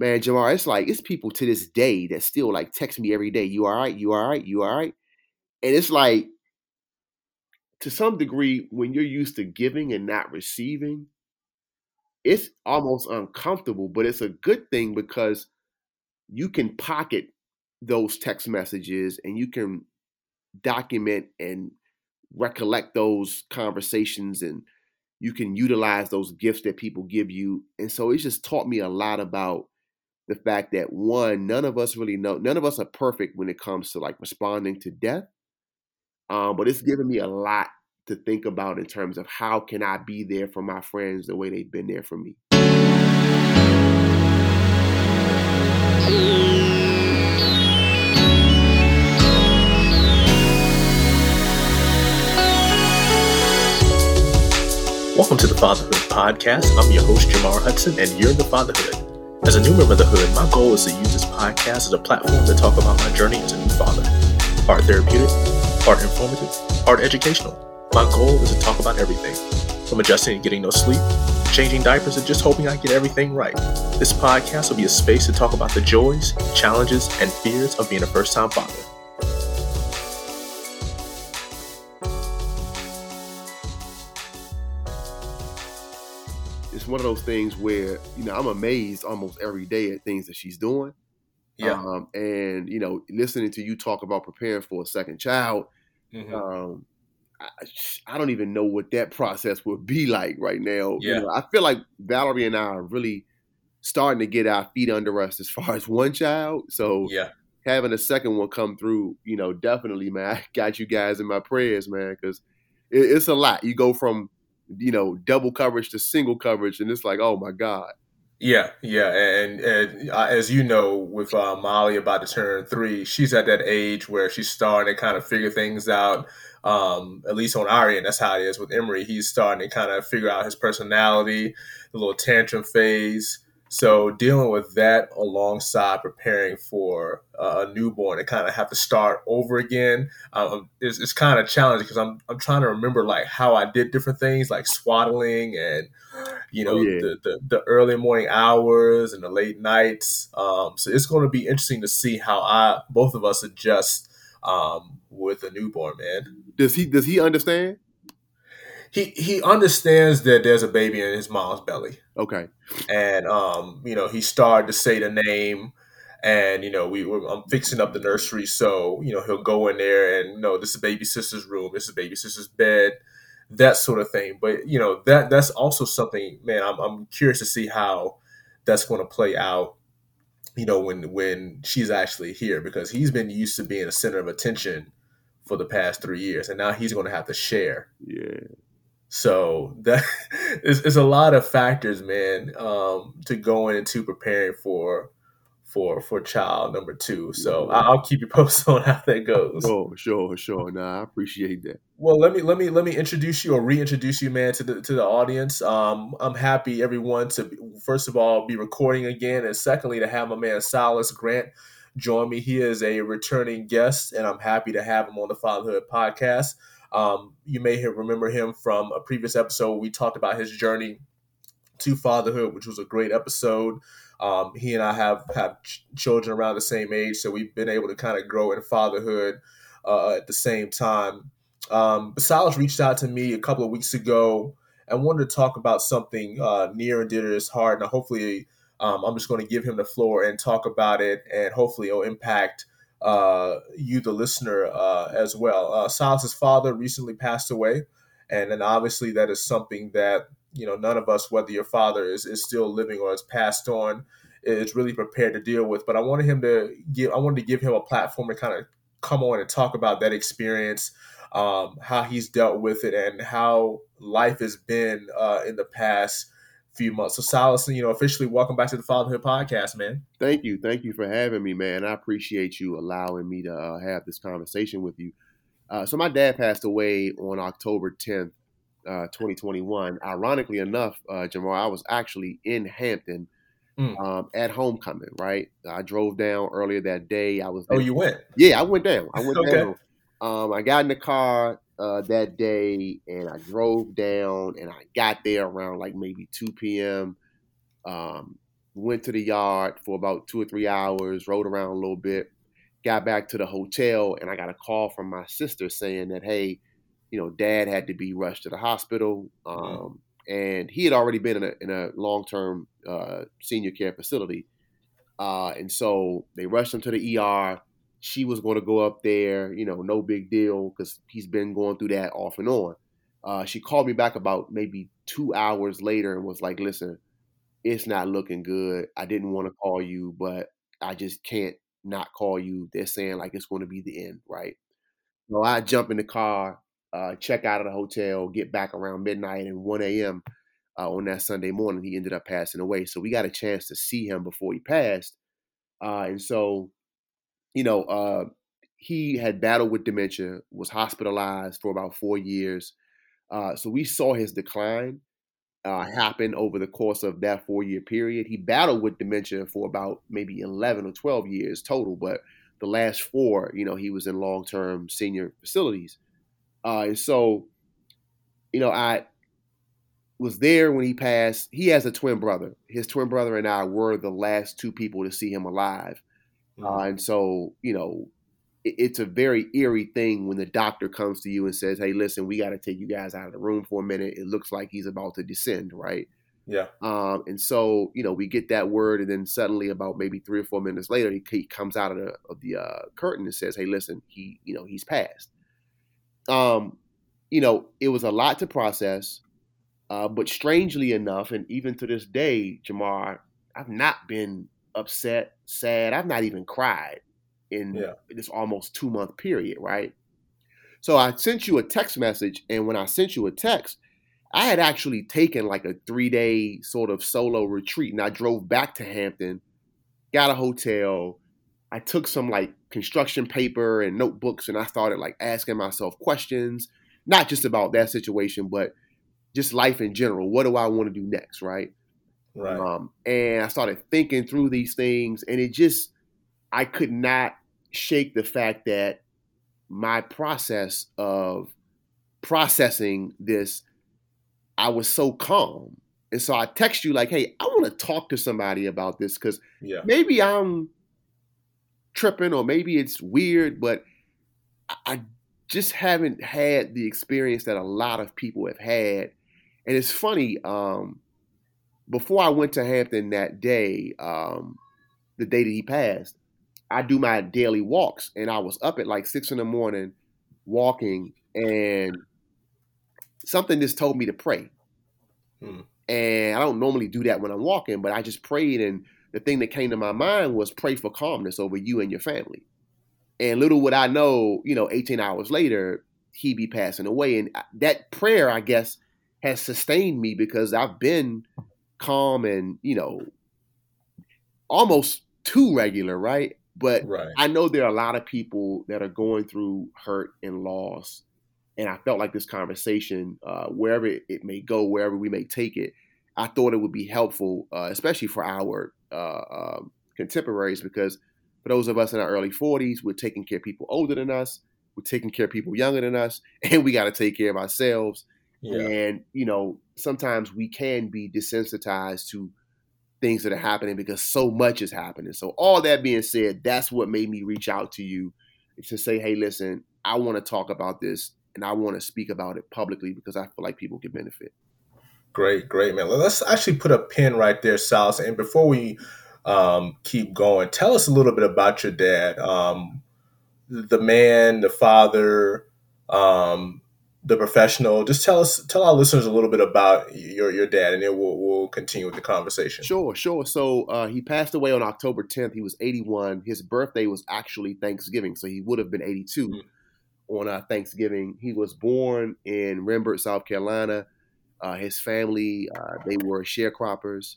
man, Jamar, it's like it's people to this day that still like text me every day. You all right? You all right? You all right? And it's like to some degree, when you're used to giving and not receiving, it's almost uncomfortable, but it's a good thing because you can pocket those text messages and you can document and recollect those conversations and you can utilize those gifts that people give you. And so it's just taught me a lot about the fact that one, none of us really know, none of us are perfect when it comes to like responding to death. Um, but it's given me a lot to think about in terms of how can I be there for my friends the way they've been there for me. Welcome to the Fatherhood Podcast. I'm your host, Jamar Hudson, and you're the Fatherhood. As a new member of the Hood, my goal is to use this podcast as a platform to talk about my journey as a new father. Part therapeutic, part informative, part educational. My goal is to talk about everything from adjusting and getting no sleep, changing diapers, and just hoping I get everything right. This podcast will be a space to talk about the joys, challenges, and fears of being a first time father. It's one of those things where you know I'm amazed almost every day at things that she's doing. Yeah. Um, and you know, listening to you talk about preparing for a second child, Mhm. um, I, I don't even know what that process would be like right now. You Yeah. know, I feel like Valerie and I are really starting to get our feet under us as far as one child. So Yeah. having a second one come through, you know, definitely, man, I got you guys in my prayers, man, because it, it's a lot. You go from, you know, double coverage to single coverage, and it's like, oh my god. Yeah, yeah, and and uh, as you know, with uh, Molly about to turn three, she's at that age where she's starting to kind of figure things out. Um, at least on our that's how it is with Emery. He's starting to kind of figure out his personality, the little tantrum phase. So dealing with that alongside preparing for uh, a newborn and kind of have to start over again, um, it's, it's kind of challenging because I'm I'm trying to remember like how I did different things like swaddling and you know Oh, yeah. the, the the early morning hours and the late nights. Um, so it's going to be interesting to see how I both of us adjust um, with a newborn man. Does he does he understand? He he understands that there's a baby in his mom's belly, Okay. and um, you know he started to say the name. And you know we were, I'm fixing up the nursery, so you know he'll go in there and you know this is baby sister's room, this is baby sister's bed, that sort of thing. But you know that that's also something, man. I'm I'm curious to see how that's going to play out. You know when when she's actually here because he's been used to being a center of attention for the past three years, and now he's going to have to share. Yeah. So that is it's a lot of factors, man, um, to go into preparing for for for child number two. So I- I'll keep you posted on how that goes. Oh, sure, sure. Nah, I appreciate that. Well, let me let me let me introduce you or reintroduce you, man, to the to the audience. Um, I'm happy everyone to first of all be recording again, and secondly to have my man Silas Grant join me. He is a returning guest, and I'm happy to have him on the Fatherhood podcast. Um, you may have remember him from a previous episode. We talked about his journey to fatherhood, which was a great episode. Um, he and I have have ch- children around the same age, so we've been able to kind of grow in fatherhood uh, at the same time. Um, Silas reached out to me a couple of weeks ago and wanted to talk about something uh, near and dear to his heart. Now, hopefully, um, I'm just going to give him the floor and talk about it, and hopefully, it'll impact uh, you, the listener, uh, as well. Uh, Silas's father recently passed away, and then obviously, that is something that you know none of us, whether your father is, is still living or has passed on, is really prepared to deal with. But I wanted him to give, I wanted to give him a platform to kind of come on and talk about that experience um, how he's dealt with it and how life has been uh, in the past few months. So, Silas, you know, officially welcome back to the Fatherhood Podcast, man. Thank you. Thank you for having me, man. I appreciate you allowing me to uh, have this conversation with you. Uh, so, my dad passed away on October 10th, uh, 2021. Ironically enough, uh, Jamar, I was actually in Hampton Mm. um, at homecoming, right? I drove down earlier that day. I was Oh, you went? Yeah, I went down. I went Okay. down. Um, I got in the car uh, that day and I drove down and I got there around like maybe 2 p.m. Um, went to the yard for about two or three hours, rode around a little bit, got back to the hotel, and I got a call from my sister saying that, hey, you know, dad had to be rushed to the hospital. Mm-hmm. Um, And he had already been in a, in a long term uh, senior care facility. Uh, and so they rushed him to the ER. She was going to go up there, you know, no big deal because he's been going through that off and on. Uh, she called me back about maybe two hours later and was like, listen, it's not looking good. I didn't want to call you, but I just can't not call you. They're saying like it's going to be the end, right? So I jump in the car, uh, check out of the hotel, get back around midnight and 1 a.m. Uh, on that Sunday morning. He ended up passing away. So we got a chance to see him before he passed. Uh, and so, you know, uh, he had battled with dementia, was hospitalized for about four years. Uh, so we saw his decline uh, happen over the course of that four year period. He battled with dementia for about maybe 11 or 12 years total, but the last four, you know, he was in long term senior facilities. Uh, and so, you know, I was there when he passed. He has a twin brother. His twin brother and I were the last two people to see him alive. Mm-hmm. Uh, and so, you know, it's a very eerie thing when the doctor comes to you and says, "Hey, listen, we got to take you guys out of the room for a minute. It looks like he's about to descend, right?" Yeah. Um, and so you know we get that word, and then suddenly, about maybe three or four minutes later, he, he comes out of the of the uh, curtain and says, "Hey, listen, he you know he's passed." Um, you know, it was a lot to process, uh, but strangely enough, and even to this day, Jamar, I've not been upset, sad. I've not even cried in yeah. this almost two month period, right? So I sent you a text message, and when I sent you a text, I had actually taken like a three day sort of solo retreat, and I drove back to Hampton, got a hotel. I took some like construction paper and notebooks, and I started like asking myself questions, not just about that situation, but just life in general. What do I want to do next, right? Right. Um, and I started thinking through these things, and it just I could not shake the fact that my process of processing this, I was so calm. And so I text you like, hey, I want to talk to somebody about this because yeah. maybe I'm tripping or maybe it's weird, but I just haven't had the experience that a lot of people have had. And it's funny, um, before I went to Hampton that day, um, the day that he passed, I do my daily walks, and I was up at like six in the morning walking, and something just told me to pray. Hmm. And I don't normally do that when I'm walking, but I just prayed, and the thing that came to my mind was pray for calmness over you and your family. And little would I know, you know, 18 hours later, he be passing away. And that prayer, I guess, has sustained me because I've been calm and, you know, almost too regular, right? But right. I know there are a lot of people that are going through hurt and loss. And I felt like this conversation, uh, wherever it may go, wherever we may take it, I thought it would be helpful, uh, especially for our uh, um, contemporaries, because for those of us in our early 40s, we're taking care of people older than us, we're taking care of people younger than us, and we got to take care of ourselves. Yeah. And, you know, sometimes we can be desensitized to things that are happening because so much is happening. So all that being said, that's what made me reach out to you to say, hey, listen, I want to talk about this and I want to speak about it publicly because I feel like people can benefit. Great, great, man. Let's actually put a pin right there, Silas. And before we um, keep going, tell us a little bit about your dad, um, the man, the father, um, the professional. Just tell us, tell our listeners a little bit about your your dad, and then we'll we'll continue with the conversation. Sure, sure. So uh, he passed away on October 10th. He was 81. His birthday was actually Thanksgiving, so he would have been 82 mm-hmm. on uh, Thanksgiving. He was born in Rembert, South Carolina. Uh, his family uh, they were sharecroppers.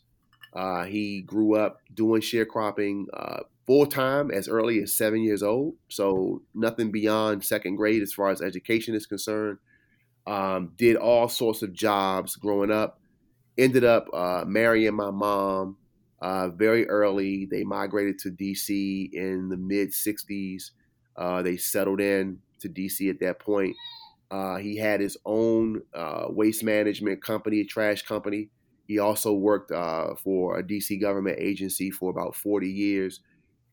Uh, he grew up doing sharecropping uh, full time as early as seven years old. So nothing beyond second grade as far as education is concerned um, did all sorts of jobs growing up. Ended up uh, marrying my mom uh, very early. They migrated to DC in the mid 60s. Uh, they settled in to DC at that point. Uh, he had his own uh, waste management company, a trash company. He also worked uh, for a DC government agency for about 40 years.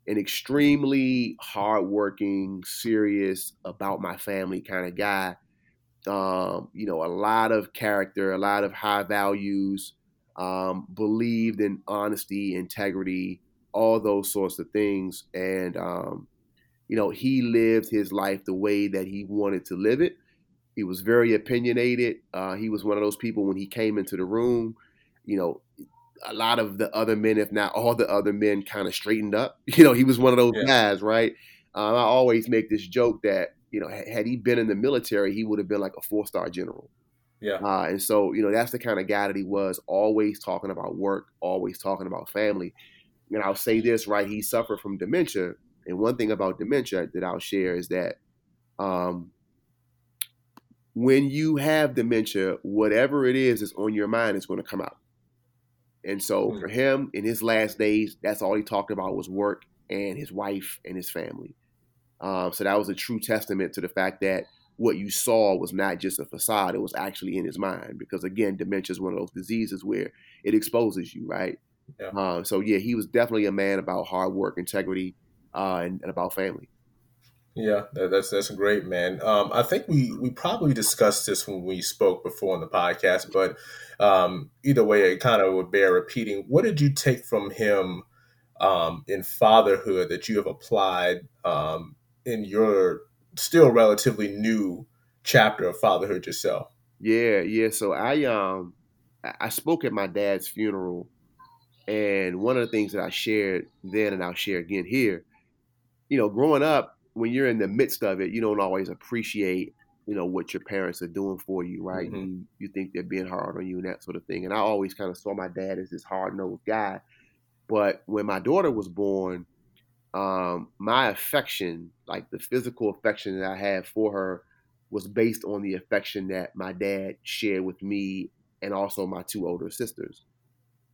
An extremely hardworking, serious, about my family kind of guy. Um, you know, a lot of character, a lot of high values, um, believed in honesty, integrity, all those sorts of things. And, um, you know, he lived his life the way that he wanted to live it. He was very opinionated. Uh, he was one of those people when he came into the room, you know, a lot of the other men, if not all the other men, kind of straightened up. You know, he was one of those yeah. guys, right? Um, I always make this joke that you know, had he been in the military, he would have been like a four star general. Yeah. Uh, and so, you know, that's the kind of guy that he was, always talking about work, always talking about family. And I'll say this, right? He suffered from dementia. And one thing about dementia that I'll share is that um, when you have dementia, whatever it is that's on your mind is going to come out. And so mm-hmm. for him in his last days, that's all he talked about was work and his wife and his family. Um, so that was a true testament to the fact that what you saw was not just a facade; it was actually in his mind. Because again, dementia is one of those diseases where it exposes you, right? Yeah. Uh, so yeah, he was definitely a man about hard work, integrity, uh, and, and, about family. Yeah, that's that's great, man. Um, I think we we probably discussed this when we spoke before on the podcast, but um, either way, it kind of would bear repeating. What did you take from him um, in fatherhood that you have applied um, in your still relatively new chapter of fatherhood yourself? Yeah, yeah. So I um I spoke at my dad's funeral, and one of the things that I shared then, and I'll share again here, you know, growing up, when you're in the midst of it, you don't always appreciate, you know, what your parents are doing for you, right? Mm-hmm. You you think they're being hard on you and that sort of thing. And I always kind of saw my dad as this hard nosed guy. But when my daughter was born, um, my affection, like the physical affection that I had for her, was based on the affection that my dad shared with me and also my two older sisters.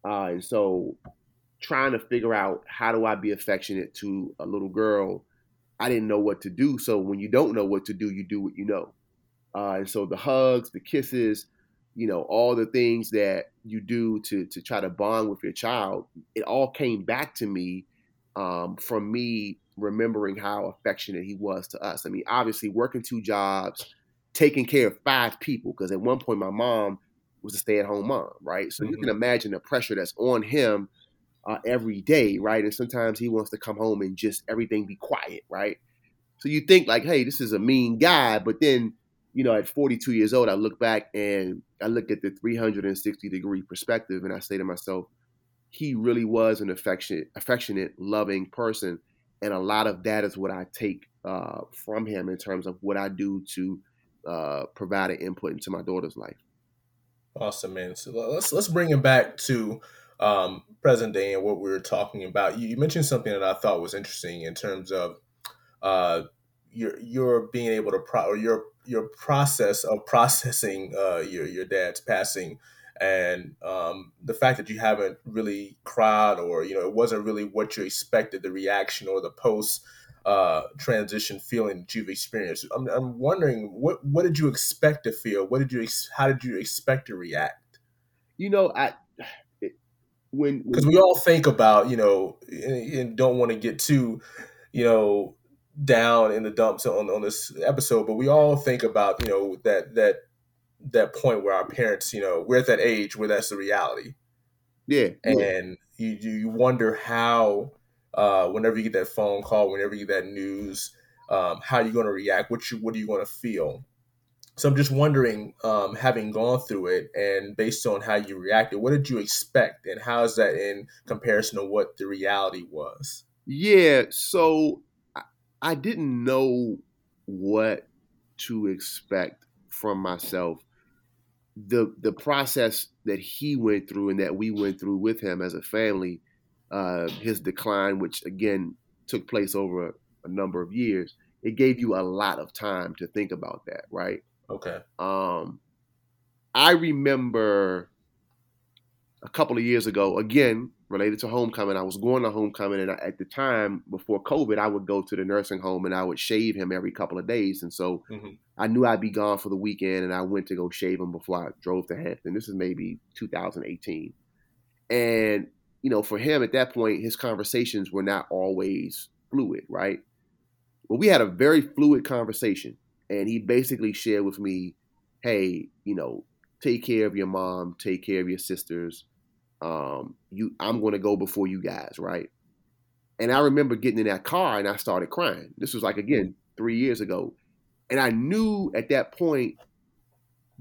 Uh, and so, trying to figure out how do I be affectionate to a little girl, I didn't know what to do. So when you don't know what to do, you do what you know. Uh, and so the hugs, the kisses, you know, all the things that you do to to try to bond with your child, it all came back to me um, from me remembering how affectionate he was to us. I mean, obviously working two jobs, taking care of five people, because at one point my mom was a stay-at-home mom, right? So mm-hmm. you can imagine the pressure that's on him uh, every day, right? And sometimes he wants to come home and just everything be quiet, right? So you think like, hey, this is a mean guy, but then you know, at 42 years old, I look back and I look at the 360 degree perspective, and I say to myself, he really was an affectionate, affectionate, loving person, and a lot of that is what I take uh, from him in terms of what I do to uh, provide an input into my daughter's life. Awesome, man. So let's let's bring it back to um, present day and what we were talking about. You, you, mentioned something that I thought was interesting in terms of uh, your your being able to pro- or your your process of processing uh, your your dad's passing and um, the fact that you haven't really cried or you know it wasn't really what you expected the reaction or the post uh, transition feeling that you've experienced I'm, I'm wondering what what did you expect to feel? What did you ex- how did you expect to react? You know i it, when because we all think about you know and, and don't want to get too you know down in the dumps on, on this episode but we all think about you know that that that point where our parents, you know, we're at that age where that's the reality. Yeah. And yeah. you you wonder how uh, whenever you get that phone call, whenever you get that news, um, how you're going to react, what you what are you going to feel. So I'm just wondering, um, having gone through it and based on how you reacted, what did you expect, and how is that in comparison to what the reality was? Yeah, so I didn't know what to expect from myself the the process that he went through and that we went through with him as a family, uh, his decline, which again took place over a, a, number of years, it gave you a lot of time to think about that, right? Okay. Um, I remember a couple of years ago, again, related to homecoming. I was going to homecoming, and I, at the time before COVID, I would go to the nursing home and I would shave him every couple of days. And so mm-hmm. I knew I'd be gone for the weekend, and I went to go shave him before I drove to Hampton. This is maybe 2018, and you know, for him at that point, his conversations were not always fluid, right? But we had a very fluid conversation, and he basically shared with me, "Hey, you know, take care of your mom, take care of your sisters." Um, you I'm gonna go before you guys, right? And I remember getting in that car and I started crying. This was like again three years ago, and I knew at that point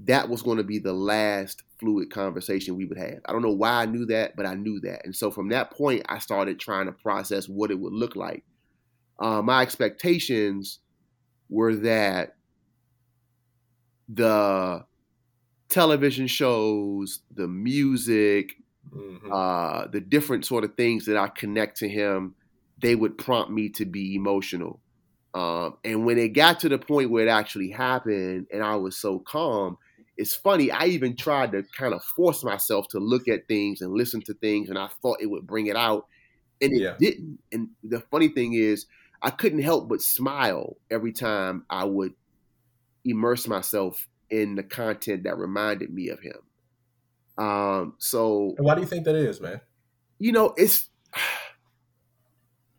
that was going to be the last fluid conversation we would have. I don't know why I knew that, but I knew that. And so from that point, I started trying to process what it would look like. Uh, my expectations were that the television shows, the music, mm-hmm. uh, the different sort of things that I connect to him, they would prompt me to be emotional. Um, and when it got to the point where it actually happened and I was so calm, it's funny. I even tried to kind of force myself to look at things and listen to things, and I thought it would bring it out, and it yeah. didn't. And the funny thing is, I couldn't help but smile every time I would immerse myself in the content that reminded me of him. Um, so and why do you think that is, man? You know, it's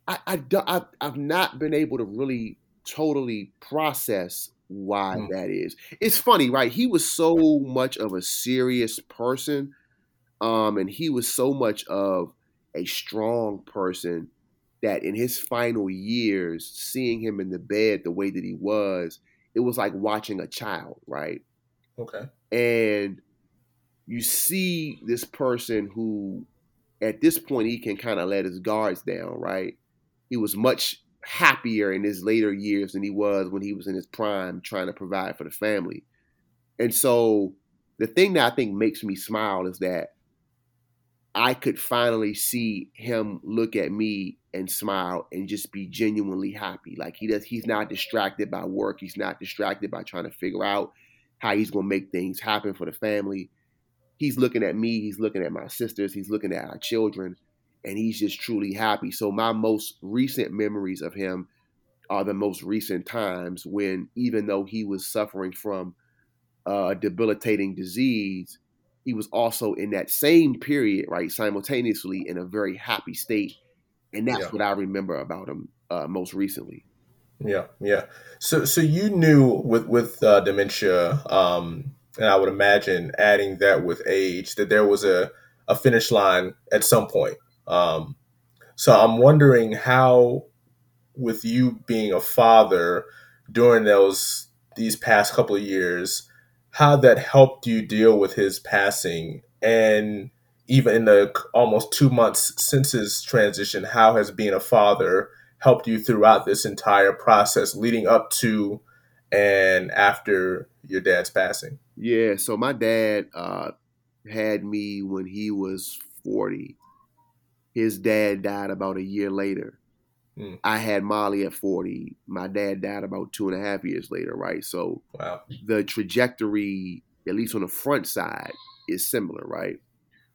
I, I, I I've not been able to really totally process why mm. that is. It's funny, right? He was so much of a serious person, um, and he was so much of a strong person that in his final years, seeing him in the bed the way that he was, it was like watching a child, right? Okay. And you see this person who at this point he can kind of let his guards down, right? He was much happier in his later years than he was when he was in his prime trying to provide for the family. And so the thing that I think makes me smile is that I could finally see him look at me and smile and just be genuinely happy. Like he does he's not distracted by work, he's not distracted by trying to figure out how he's going to make things happen for the family he's looking at me, he's looking at my sisters, he's looking at our children, and he's just truly happy. So my most recent memories of him are the most recent times when, even though he was suffering from a debilitating disease, he was also in that same period, right, simultaneously in a very happy state. And that's yeah. what I remember about him uh, most recently. Yeah, yeah. So, so you knew with with uh, dementia, um, and I would imagine adding that with age that there was a, a finish line at some point. Um, so I'm wondering how, with you being a father during those these past couple of years, how that helped you deal with his passing, and even in the almost two months since his transition, how has being a father helped you throughout this entire process leading up to and after your dad's passing? Yeah, so my dad uh, had me when he was 40. His dad died about a year later. Mm. I had Molly at 40. My dad died about two and a half years later, right? So wow. the trajectory, at least on the front side, is similar, right?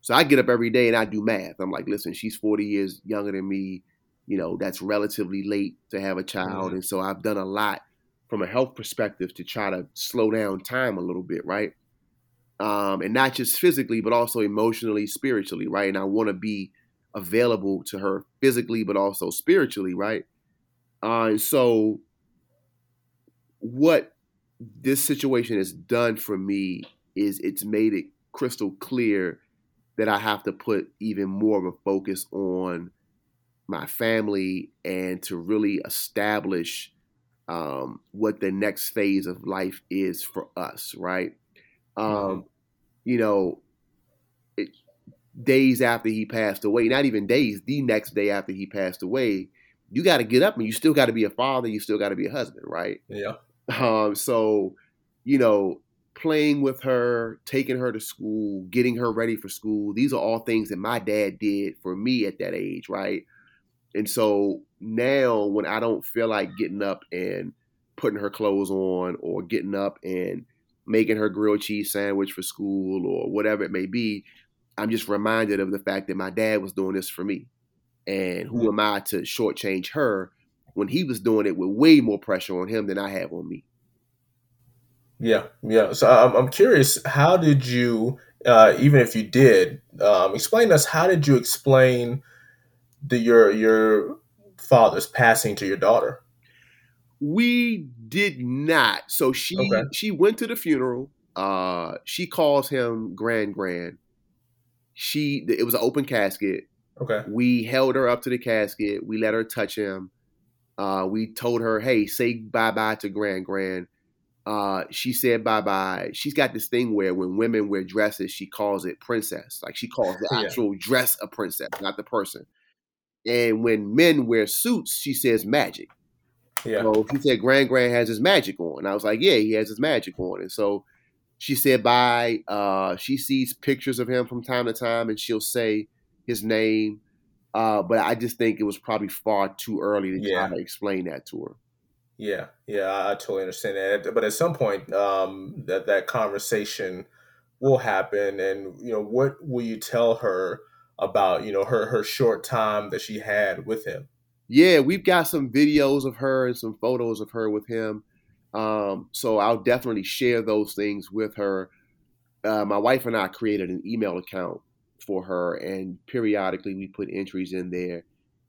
So I get up every day and I do math. I'm like, listen, she's 40 years younger than me. You know, that's relatively late to have a child. Mm-hmm. And so I've done a lot from a health perspective to try to slow down time a little bit, right? Um, and not just physically, but also emotionally, spiritually, right? And I want to be available to her physically, but also spiritually, right? Uh, and so, what this situation has done for me is it's made it crystal clear that I have to put even more of a focus on my family and to really establish um, what the next phase of life is for us, right? Um, mm-hmm. You know, it, days after he passed away, not even days, the next day after he passed away, you got to get up and you still got to be a father, you still got to be a husband, right? Yeah. Um, so, you know, playing with her, taking her to school, getting her ready for school, these are all things that my dad did for me at that age, right? And so now when I don't feel like getting up and putting her clothes on or getting up and making her grilled cheese sandwich for school or whatever it may be, I'm just reminded of the fact that my dad was doing this for me. And who am I to shortchange her when he was doing it with way more pressure on him than I have on me? Yeah, yeah. So I'm, I'm curious, how did you, uh, even if you did, um, explain us how did you explain the your your father's passing to your daughter? We did not. So she Okay. she went to the funeral. Uh, she calls him grand grand. She it was an open casket. Okay. We held her up to the casket. We let her touch him. Uh, we told her, "Hey, say bye bye to Grand Grand." Uh, she said bye bye. She's got this thing where when women wear dresses, she calls it princess. Like she calls the Yeah. actual dress a princess, not the person. And when men wear suits, she says magic. Yeah. So she said Grand Grand has his magic on. I was like, yeah, he has his magic on. And so she said bye. Uh, she sees pictures of him from time to time and she'll say his name. Uh, but I just think it was probably far too early to Yeah. try to explain that to her. Yeah, yeah, I I totally understand that. But at some point, um, that that conversation will happen, and you know, what will you tell her about you know her her short time that she had with him? Yeah, we've got some videos of her and some photos of her with him. Um, so I'll definitely share those things with her. Uh, my wife and I created an email account for her, and periodically we put entries in there.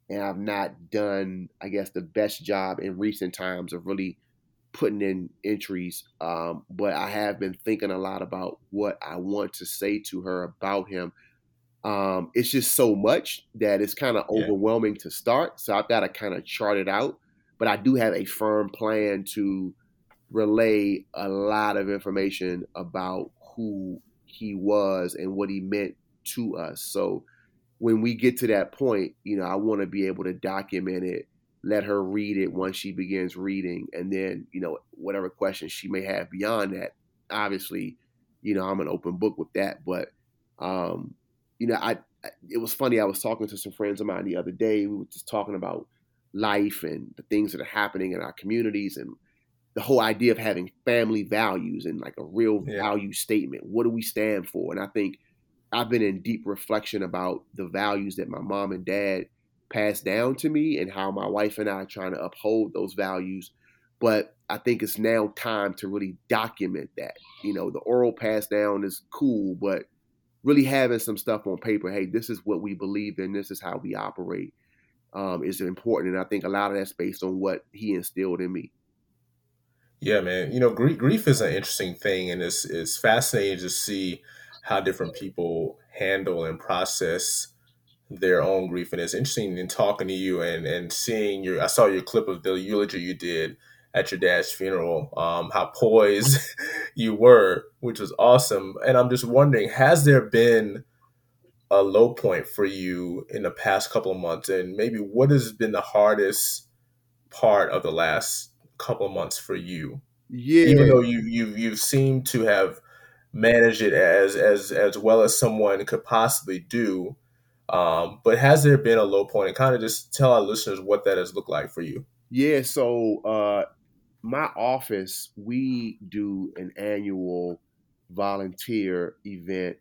And I've not done, I guess, the best job in recent times of really putting in entries. Um, but I have been thinking a lot about what I want to say to her about him. Um, it's just so much that it's kind of Yeah. overwhelming to start. So I've got to kind of chart it out. But I do have a firm plan to relay a lot of information about who he was and what he meant to us. So when we get to that point, you know, I want to be able to document it, let her read it once she begins reading, and then, you know, whatever questions she may have beyond that, obviously, you know, I'm an open book with that. But, um, you know, I, I it was funny. I was talking to some friends of mine the other day. We were just talking about life and the things that are happening in our communities and the whole idea of having family values and like a real Yeah. value statement. What do we stand for? And I think I've been in deep reflection about the values that my mom and dad passed down to me and how my wife and I are trying to uphold those values. But I think it's now time to really document that. You know, the oral pass down is cool, but really having some stuff on paper, hey, this is what we believe in, this is how we operate, um, is important. And I think a lot of that's based on what he instilled in me. Yeah, man. You know, grief, grief is an interesting thing, and it's it's fascinating to see how different people handle and process their own grief. And it's interesting in talking to you and and seeing your. I saw your clip of the eulogy you did at your dad's funeral. Um, how poised you were, which was awesome. And I'm just wondering, has there been a low point for you in the past couple of months, and maybe what has been the hardest part of the last couple of months for you? Yeah, even though you you you've seemed to have managed it as as as well as someone could possibly do. Um, but has there been a low point? And kind of just tell our listeners what that has looked like for you. yeah. So uh, my office, we do an annual volunteer event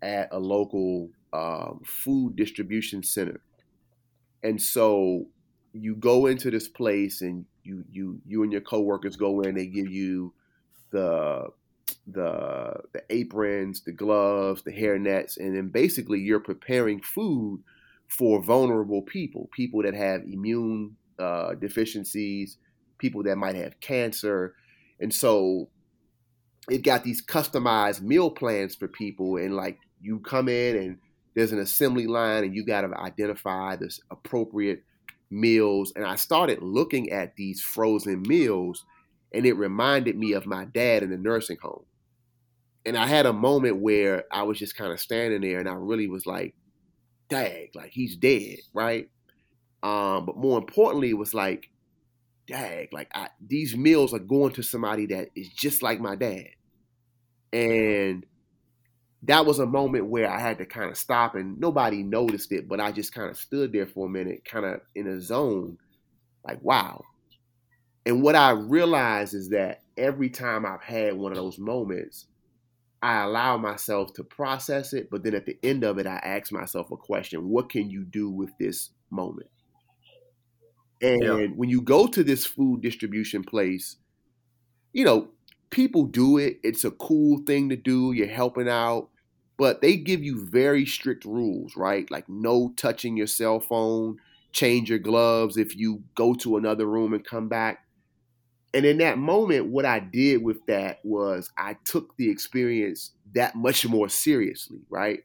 at a local um, food distribution center, and so you go into this place and you you you and your coworkers go in. They give you the the the aprons, the gloves, the hair nets, and then basically you're preparing food for vulnerable people, people that have immune uh, deficiencies, people that might have cancer, and so it got these customized meal plans for people, and like you come in and there's an assembly line, and you got to identify this appropriate meals, and I started looking at these frozen meals, and it reminded me of my dad in the nursing home. And I had a moment where I was just kind of standing there and I really was like, dag, like he's dead, right? Um, but more importantly, it was like, dag, like I, these meals are going to somebody that is just like my dad. And that was a moment where I had to kind of stop and nobody noticed it, but I just kind of stood there for a minute, kind of in a zone, like, wow. And what I realized is that every time I've had one of those moments, I allow myself to process it, but then at the end of it, I ask myself a question What can you do with this moment? And yeah. when you go to this food distribution place, you know, people do it. It's a cool thing to do. You're helping out, but they give you very strict rules, right? Like no touching your cell phone, change your gloves if you go to another room and come back. And in that moment, what I did with that was I took the experience that much more seriously, right?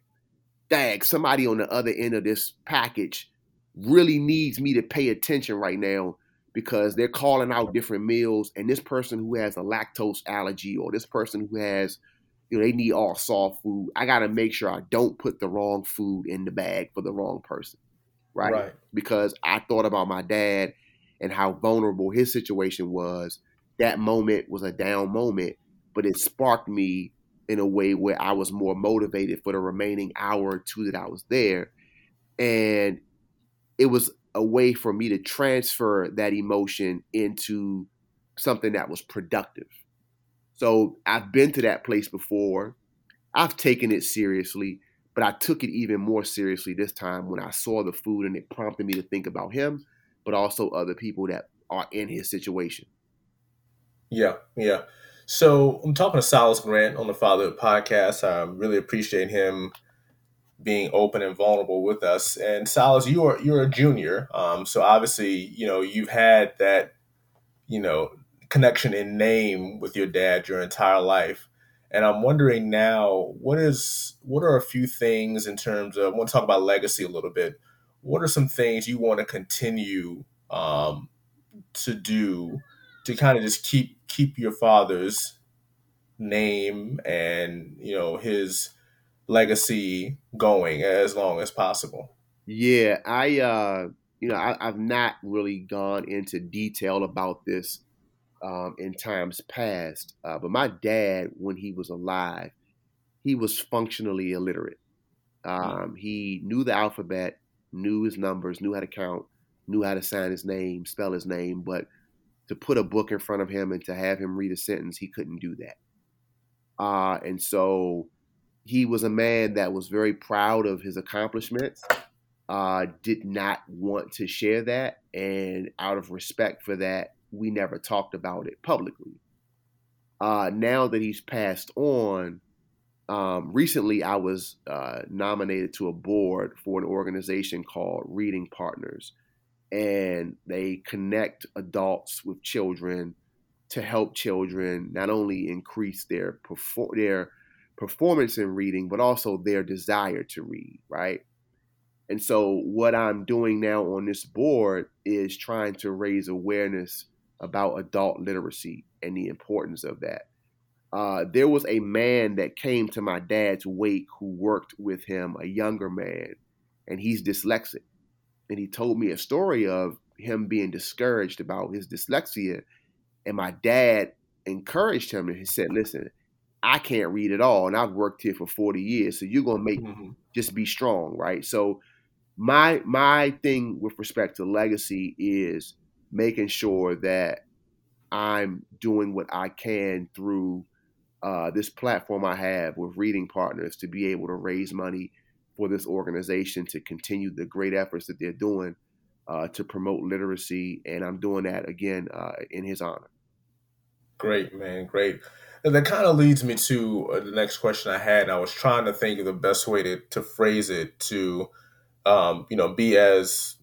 Dag, somebody on the other end of this package really needs me to pay attention right now because they're calling out different meals and this person who has a lactose allergy or this person who has you know they need all soft food i got to make sure i don't put the wrong food in the bag for the wrong person right? right. Because i thought about my dad and how vulnerable his situation was. That moment was a down moment but it sparked me in a way where i was more motivated for the remaining hour or two that i was there. And it was a way for me to transfer that emotion into something that was productive. So I've been to that place before. I've taken it seriously, but I took it even more seriously this time when I saw the food and it prompted me to think about him, but also other people that are in his situation. Yeah, yeah. So I'm talking to Silas Grant on the Father podcast. I really appreciate him being open and vulnerable with us. And Silas, you are you're a junior, um, so obviously you know you've had that you know connection in name with your dad your entire life. And I'm wondering now, what is what are a few things in terms of I want to talk about legacy a little bit. What are some things you want to continue um, to do to kind of just keep keep your father's name and you know his legacy going as long as possible. Yeah, I uh you know I, have not really gone into detail about this um, in times past, uh, but my dad, when he was alive, he was functionally illiterate. Hmm. Um, he knew the alphabet, knew his numbers, knew how to count, knew how to sign his name, spell his name, but to put a book in front of him and to have him read a sentence, he couldn't do that. Uh, and so he was a man that was very proud of his accomplishments, uh, did not want to share that. And out of respect for that, we never talked about it publicly. Uh, now that he's passed on, um, recently I was uh, nominated to a board for an organization called Reading Partners. And they connect adults with children to help children not only increase their perform their performance in reading, but also their desire to read, right? And so, what I'm doing now on this board is trying to raise awareness about adult literacy and the importance of that. Uh, there was a man that came to my dad's wake who worked with him, a younger man, and he's dyslexic. And he told me a story of him being discouraged about his dyslexia. And my dad encouraged him and he said, Listen, I can't read at all, and I've worked here for 40 years. So you're gonna make mm-hmm. just be strong, right? So my my thing with respect to legacy is making sure that I'm doing what I can through uh, this platform I have with reading partners to be able to raise money for this organization to continue the great efforts that they're doing uh, to promote literacy, and I'm doing that again uh, in his honor. Great, man, great. And that kind of leads me to uh, the next question I had. I was trying to think of the best way to, to phrase it to, um, you know, be as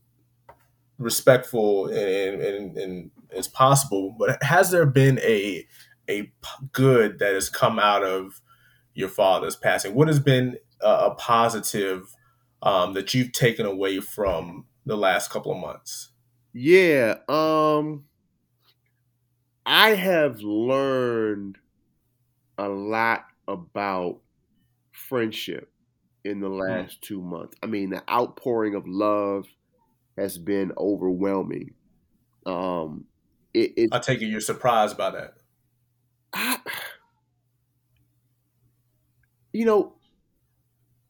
respectful and, and, and, as possible. But has there been a a good that has come out of your father's passing? What has been a, a positive um, that you've taken away from the last couple of months? Yeah, um, I have learned a lot about friendship in the mm. last two months. I mean, the outpouring of love has been overwhelming. Um, it, it, I take it you're surprised by that. I, you know,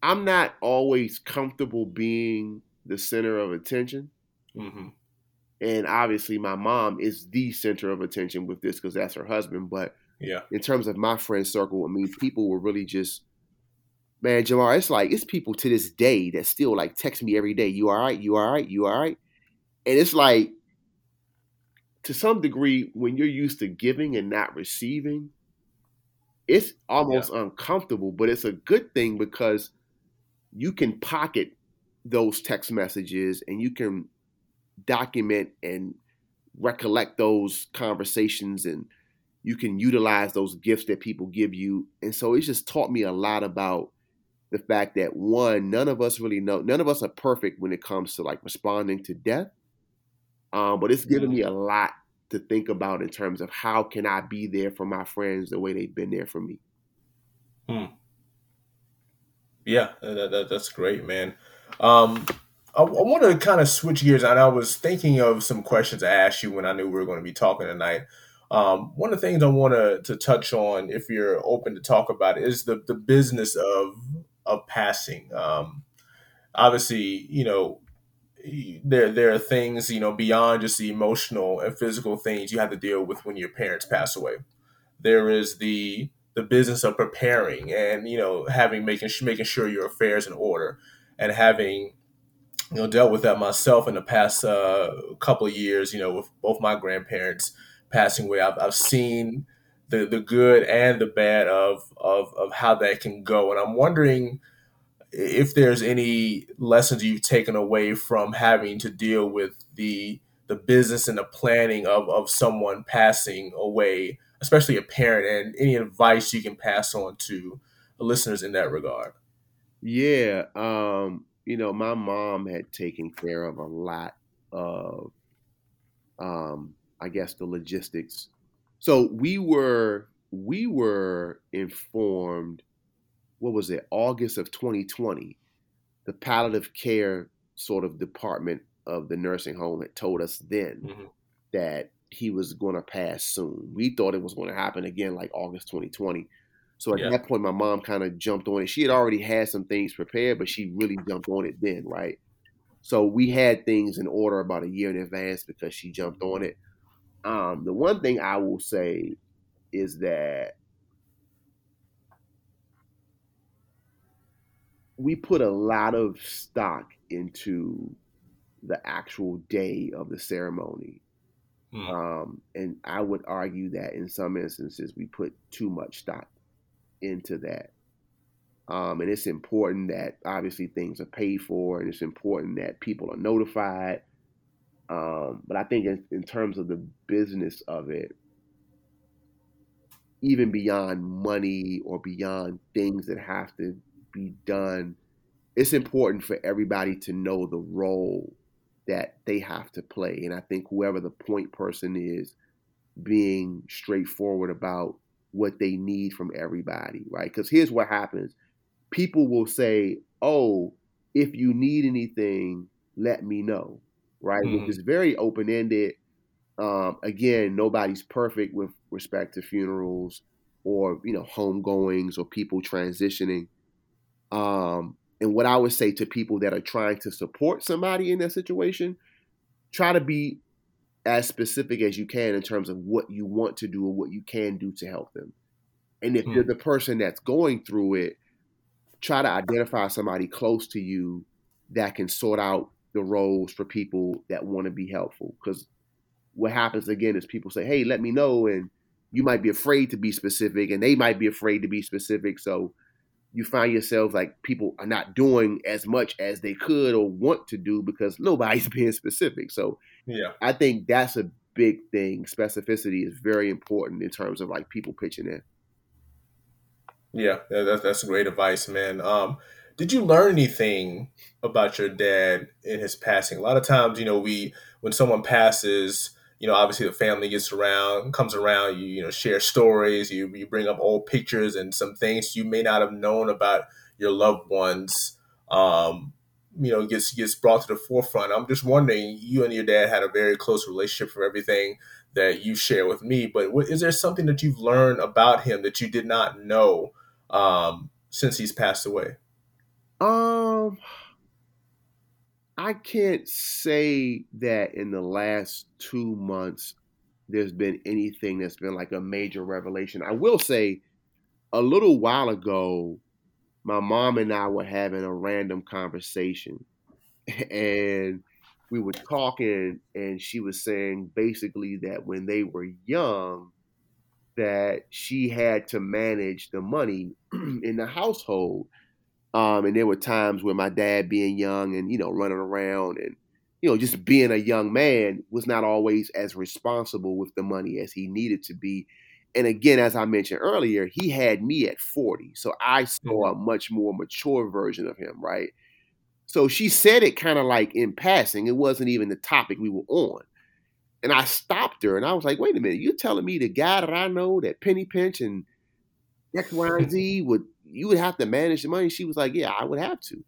I'm not always comfortable being the center of attention. Mm-hmm. And obviously, my mom is the center of attention with this because that's her husband. But Yeah. In terms of my friend circle, I mean, people were really just, man, Jamar, it's like, it's people to this day that still like text me every day, you all right? You all right? You all right? And it's like, to some degree, when you're used to giving and not receiving, it's almost yeah. uncomfortable, but it's a good thing because you can pocket those text messages and you can document and recollect those conversations and you can utilize those gifts that people give you. And so it's just taught me a lot about the fact that one, none of us really know, none of us are perfect when it comes to like responding to death. Um, but it's given me a lot to think about in terms of how can I be there for my friends the way they've been there for me. Hmm. Yeah, that, that, that's great, man. Um, I, I want to kind of switch gears, and I was thinking of some questions to ask you when I knew we were going to be talking tonight. Um, one of the things I want to, to touch on, if you're open to talk about it, is the, the business of of passing. Um, obviously, you know, there there are things you know beyond just the emotional and physical things you have to deal with when your parents pass away. There is the the business of preparing and you know having making making sure your affairs in order and having you know dealt with that myself in the past uh, couple of years. You know, with both my grandparents passing away, I've, I've seen the the good and the bad of of of how that can go, and I'm wondering if there's any lessons you've taken away from having to deal with the the business and the planning of, of someone passing away, especially a parent, and any advice you can pass on to listeners in that regard. Yeah, um, you know, my mom had taken care of a lot of, um, I guess, the logistics. So we were we were informed what was it, August of 2020, the palliative care sort of department of the nursing home had told us then mm-hmm. that he was going to pass soon. We thought it was going to happen again like August 2020. So at yeah. that point, my mom kind of jumped on it. She had already had some things prepared, but she really jumped on it then, right? So we had things in order about a year in advance because she jumped on it. Um, the one thing I will say is that we put a lot of stock into the actual day of the ceremony. Hmm. Um, and I would argue that in some instances we put too much stock into that. Um, and it's important that obviously things are paid for, and it's important that people are notified. Um, but I think in, in terms of the business of it, even beyond money or beyond things that have to be done, it's important for everybody to know the role that they have to play. And I think whoever the point person is, being straightforward about what they need from everybody, right? Because here's what happens people will say, Oh, if you need anything, let me know, right? Mm-hmm. Which is very open ended. Um, again, nobody's perfect with respect to funerals or you know homegoings or people transitioning. Um, and what I would say to people that are trying to support somebody in that situation, try to be as specific as you can in terms of what you want to do or what you can do to help them. And if mm. you're the person that's going through it, try to identify somebody close to you that can sort out the roles for people that want to be helpful. Because what happens again is people say, "Hey, let me know," and you might be afraid to be specific, and they might be afraid to be specific. So you find yourself like people are not doing as much as they could or want to do because nobody's being specific. So yeah, I think that's a big thing. Specificity is very important in terms of like people pitching in. Yeah, that's that's great advice, man. Um, did you learn anything about your dad in his passing? A lot of times, you know, we when someone passes, you know, obviously the family gets around, comes around, you, you know, share stories, you, you bring up old pictures and some things you may not have known about your loved ones, um, you know, gets, gets brought to the forefront. I'm just wondering, you and your dad had a very close relationship for everything that you share with me, but what, is there something that you've learned about him that you did not know, um, since he's passed away? Um, I can't say that in the last two months there's been anything that's been like a major revelation. I will say a little while ago, my mom and I were having a random conversation and we were talking and she was saying basically that when they were young that she had to manage the money in the household um, and there were times where my dad being young and you know running around and you know just being a young man was not always as responsible with the money as he needed to be and again as i mentioned earlier he had me at 40 so i saw a mm-hmm. much more mature version of him right so she said it kind of like in passing. It wasn't even the topic we were on. And I stopped her and I was like, wait a minute, you're telling me the guy that I know that Penny Pinch and X, Y, and Z would you would have to manage the money? She was like, Yeah, I would have to.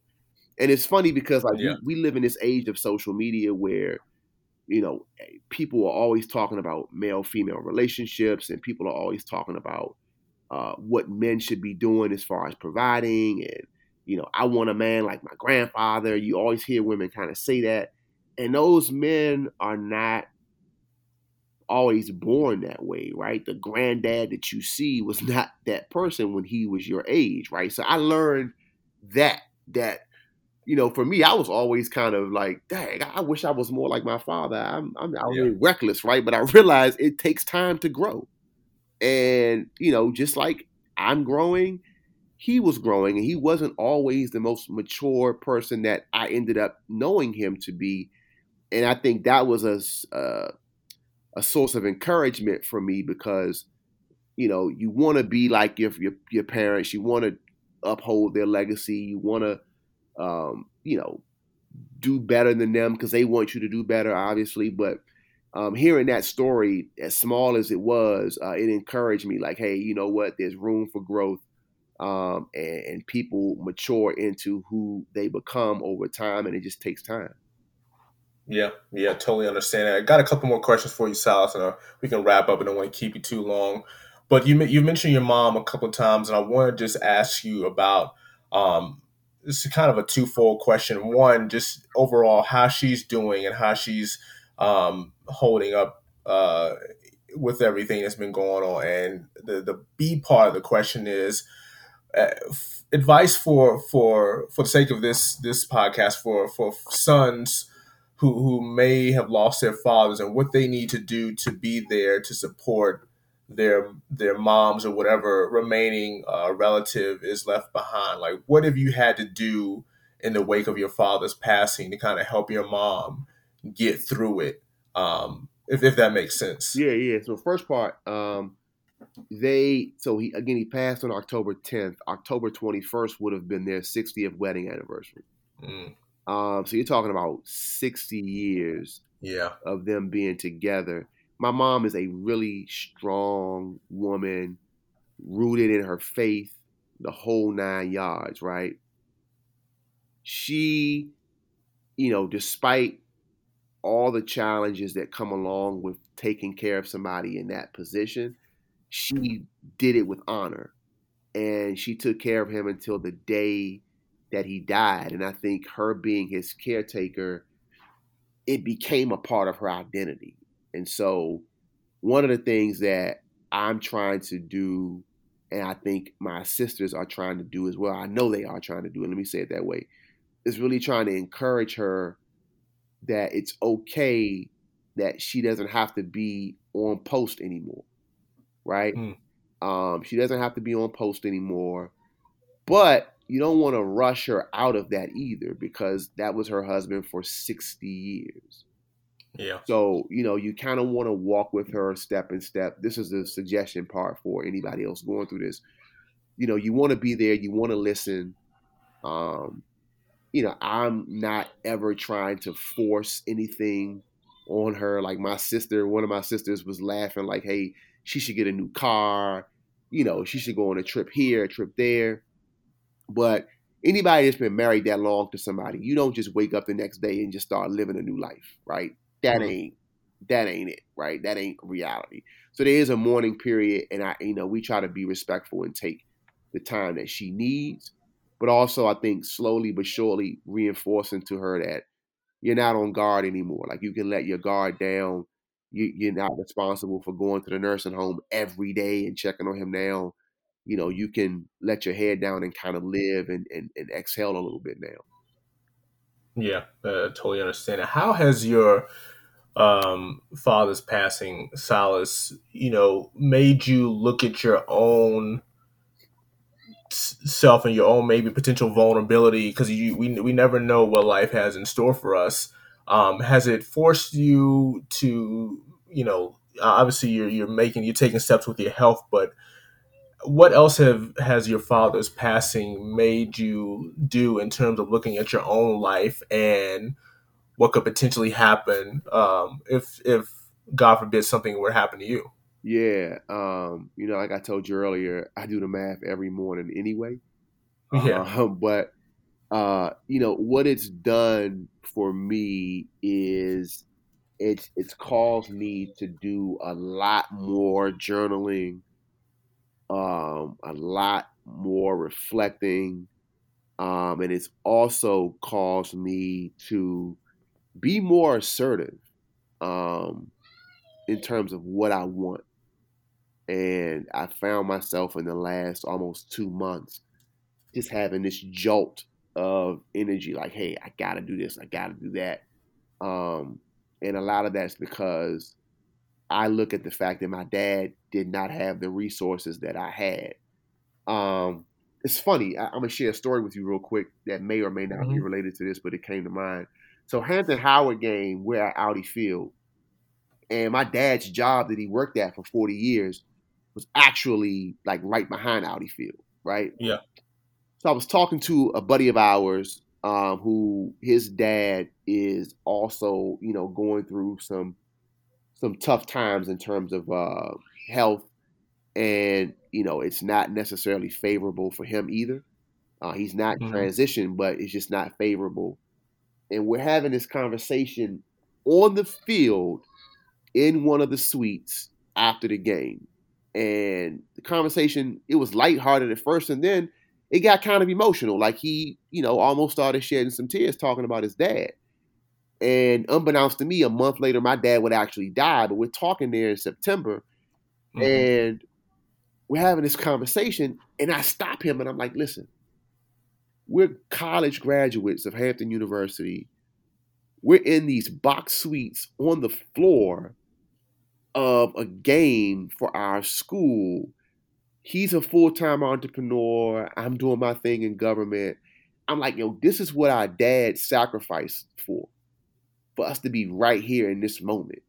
And it's funny because like yeah. we, we live in this age of social media where, you know, people are always talking about male female relationships and people are always talking about uh, what men should be doing as far as providing and you know, I want a man like my grandfather. You always hear women kind of say that. And those men are not always born that way, right? The granddad that you see was not that person when he was your age, right? So I learned that that you know, for me, I was always kind of like, dang, I wish I was more like my father. I'm, I'm, I'm yeah. reckless, right? But I realized it takes time to grow. And, you know, just like I'm growing, he was growing and he wasn't always the most mature person that I ended up knowing him to be. And I think that was a, uh, a source of encouragement for me because, you know, you want to be like your, your, your parents, you want to uphold their legacy, you want to, um, you know, do better than them because they want you to do better, obviously. But um, hearing that story, as small as it was, uh, it encouraged me. Like, hey, you know what? There's room for growth um, and, and, people mature into who they become over time, and it just takes time. Yeah, yeah, totally understand. I got a couple more questions for you, Silas, and uh, we can wrap up. And I don't want to keep you too long, but you you mentioned your mom a couple of times, and I want to just ask you about. Um, this is kind of a twofold question. One, just overall how she's doing and how she's um, holding up uh, with everything that's been going on. And the the B part of the question is, uh, advice for for for the sake of this this podcast for for sons who who may have lost their fathers and what they need to do to be there to support their their moms or whatever remaining uh, relative is left behind like what have you had to do in the wake of your father's passing to kind of help your mom get through it um if, if that makes sense yeah yeah so first part um they so he again he passed on October 10th. October 21st would have been their 60th wedding anniversary. Mm. Um, so you're talking about 60 years yeah. of them being together. My mom is a really strong woman, rooted in her faith, the whole nine yards, right? She, you know, despite all the challenges that come along with taking care of somebody in that position, she did it with honor and she took care of him until the day that he died and i think her being his caretaker it became a part of her identity and so one of the things that i'm trying to do and i think my sisters are trying to do as well i know they are trying to do it let me say it that way is really trying to encourage her that it's okay that she doesn't have to be on post anymore right? Mm. Um, she doesn't have to be on post anymore, but you don't want to rush her out of that either because that was her husband for 60 years. Yeah. So, you know, you kind of want to walk with her step and step. This is the suggestion part for anybody else going through this. You know, you want to be there, you want to listen. Um, you know, I'm not ever trying to force anything on her. Like my sister, one of my sisters was laughing, like, hey, she should get a new car, you know, she should go on a trip here, a trip there. But anybody that's been married that long to somebody, you don't just wake up the next day and just start living a new life, right? That mm-hmm. ain't that ain't it, right? That ain't reality. So there is a mourning period, and I, you know, we try to be respectful and take the time that she needs, but also I think slowly but surely reinforcing to her that you're not on guard anymore. Like you can let your guard down you, you're not responsible for going to the nursing home every day and checking on him now. You know, you can let your head down and kind of live and, and, and exhale a little bit now. Yeah, uh, totally understand. How has your um, father's passing, Silas, you know, made you look at your own self and your own maybe potential vulnerability? Because you we we never know what life has in store for us. Um, has it forced you to, you know, obviously you're you're making you're taking steps with your health, but what else have has your father's passing made you do in terms of looking at your own life and what could potentially happen um, if if God forbid something were to happen to you? Yeah, um, you know, like I told you earlier, I do the math every morning anyway. Yeah, uh, but uh, you know what it's done for me is it's it's caused me to do a lot more journaling um, a lot more reflecting. Um, and it's also caused me to be more assertive um, in terms of what I want. And I found myself in the last almost two months just having this jolt of energy like, hey, I got to do this, I got to do that. Um, and a lot of that's because I look at the fact that my dad did not have the resources that I had. Um, it's funny. I, am gonna share a story with you real quick that may or may not mm-hmm. be related to this, but it came to mind. So Hampton Howard game, we're at Audi Field, and my dad's job that he worked at for 40 years was actually like right behind Audi Field, right? Yeah. So I was talking to a buddy of ours um, who his dad is also, you know, going through some some tough times in terms of uh, health, and you know it's not necessarily favorable for him either. Uh, he's not mm-hmm. transition, but it's just not favorable. And we're having this conversation on the field in one of the suites after the game. And the conversation, it was lighthearted at first, and then it got kind of emotional. Like he, you know, almost started shedding some tears talking about his dad. And unbeknownst to me, a month later, my dad would actually die. But we're talking there in September, mm-hmm. and we're having this conversation. And I stop him, and I'm like, "Listen, we're college graduates of Hampton University. We're in these box suites on the floor of a game for our school. He's a full time entrepreneur. I'm doing my thing in government. I'm like, yo, this is what our dad sacrificed for for us to be right here in this moment.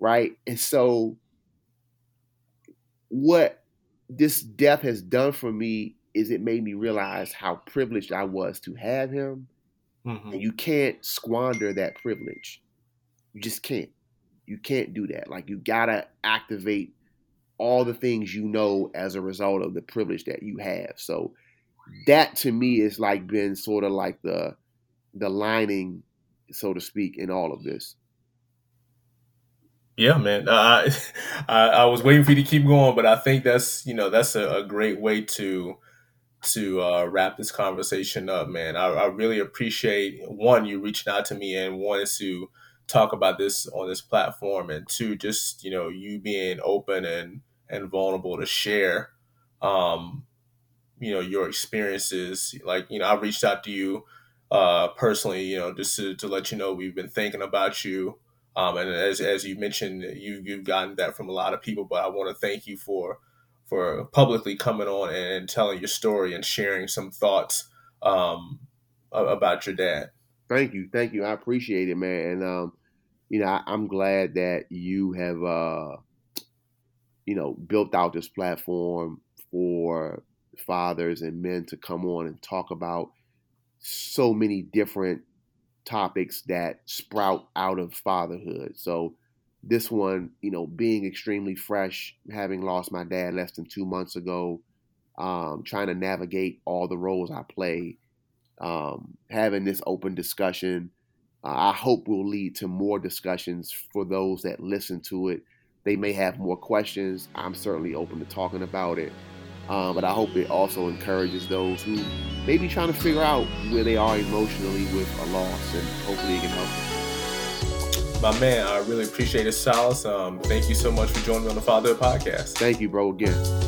Right. And so, what this death has done for me is it made me realize how privileged I was to have him. Mm-hmm. And you can't squander that privilege. You just can't. You can't do that. Like, you got to activate all the things you know as a result of the privilege that you have. So, that to me is like been sort of like the the lining so to speak, in all of this. Yeah, man. Uh, I I was waiting for you to keep going, but I think that's you know that's a, a great way to to uh, wrap this conversation up, man. I, I, really appreciate one you reaching out to me and wanted to talk about this on this platform, and two, just you know you being open and and vulnerable to share, um, you know your experiences. Like you know, I reached out to you uh, personally, you know, just to, to let you know we've been thinking about you. Um, and as, as you mentioned, you, you've gotten that from a lot of people, but I want to thank you for for publicly coming on and telling your story and sharing some thoughts um, about your dad. Thank you, thank you. I appreciate it, man. And um, you know, I, am glad that you have, uh, you know, built out this platform for fathers and men to come on and talk about so many different topics that sprout out of fatherhood. So this one, you know, being extremely fresh, having lost my dad less than two months ago, um, trying to navigate all the roles I play, um, having this open discussion, uh, I hope will lead to more discussions for those that listen to it. They may have more questions. I'm certainly open to talking about it. Um, but I hope it also encourages those who may be trying to figure out where they are emotionally with a loss, and hopefully it can help them. My man, I really appreciate it, Silas. Um, thank you so much for joining me on the Father podcast. Thank you, bro. Again.